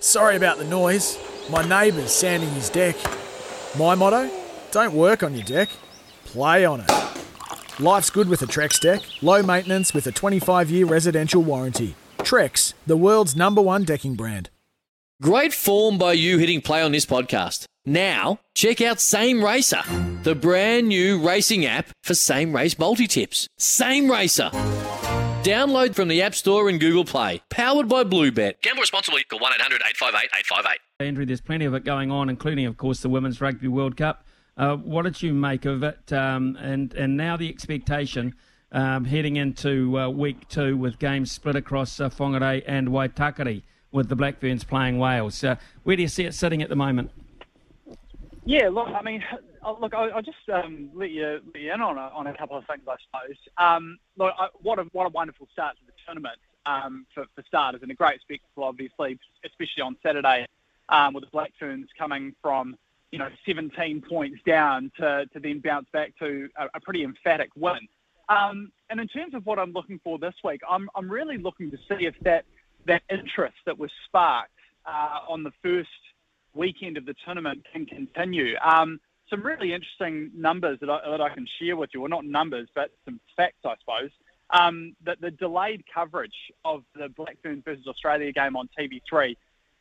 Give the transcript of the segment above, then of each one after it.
Sorry about the noise. My neighbour's sanding his deck. My motto? Don't work on your deck, play on it. Life's good with a Trex deck, low maintenance with a 25 year residential warranty. Trex, the world's number one decking brand. Great form by you hitting play on this podcast. Now, check out Same Racer, the brand new racing app for same race multi tips. Same Racer. Download from the App Store and Google Play. Powered by Bluebet. Gamble responsibly. Call 1 800 858 858. Andrew, there's plenty of it going on, including, of course, the Women's Rugby World Cup. Uh, what did you make of it? Um, and and now the expectation um, heading into uh, week two with games split across uh, Whangarei and Waitakere with the Black Ferns playing Wales. Uh, where do you see it sitting at the moment? Yeah, look, I mean, uh, look, I, will just um, let, you, let you in on a, on a couple of things, I suppose. Um, look, I, what a what a wonderful start to the tournament um, for, for starters, and a great spectacle, obviously, especially on Saturday, um, with the Black Ferns coming from you know 17 points down to, to then bounce back to a, a pretty emphatic win. Um, and in terms of what I'm looking for this week, I'm, I'm really looking to see if that that interest that was sparked uh, on the first weekend of the tournament can continue. Um, some really interesting numbers that I, that I can share with you, or not numbers, but some facts, I suppose. Um, that the delayed coverage of the Black Ferns versus Australia game on TV3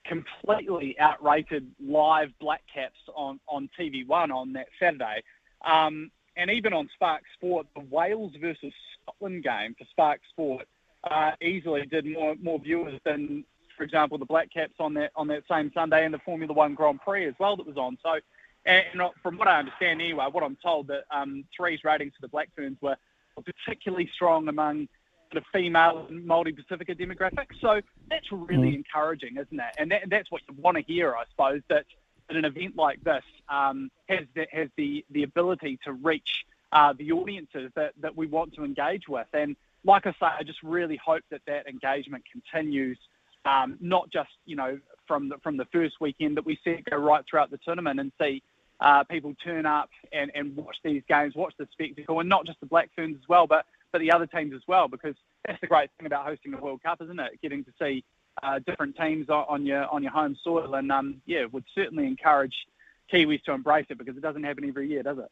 completely outrated live Black Caps on, on TV1 on that Saturday. Um, and even on Spark Sport, the Wales versus Scotland game for Spark Sport uh, easily did more more viewers than, for example, the Black Caps on that on that same Sunday and the Formula One Grand Prix as well that was on. So, and from what I understand anyway, what I'm told that um, three's ratings for the Black Ferns were particularly strong among the female and Maori Pasifika demographics. So that's really mm. encouraging, isn't it? And, that, that's what you want to hear, I suppose, that, that an event like this um, has the, has the the ability to reach uh, the audiences that, that we want to engage with. And like I say, I just really hope that that engagement continues, um, not just you know from the from the first weekend that we see it go right throughout the tournament and see uh, people turn up and, and watch these games, watch the spectacle, and not just the Black Ferns as well, but but the other teams as well, because that's the great thing about hosting the World Cup, isn't it? Getting to see uh, different teams on your on your home soil, and um, yeah, would certainly encourage Kiwis to embrace it because it doesn't happen every year, does it?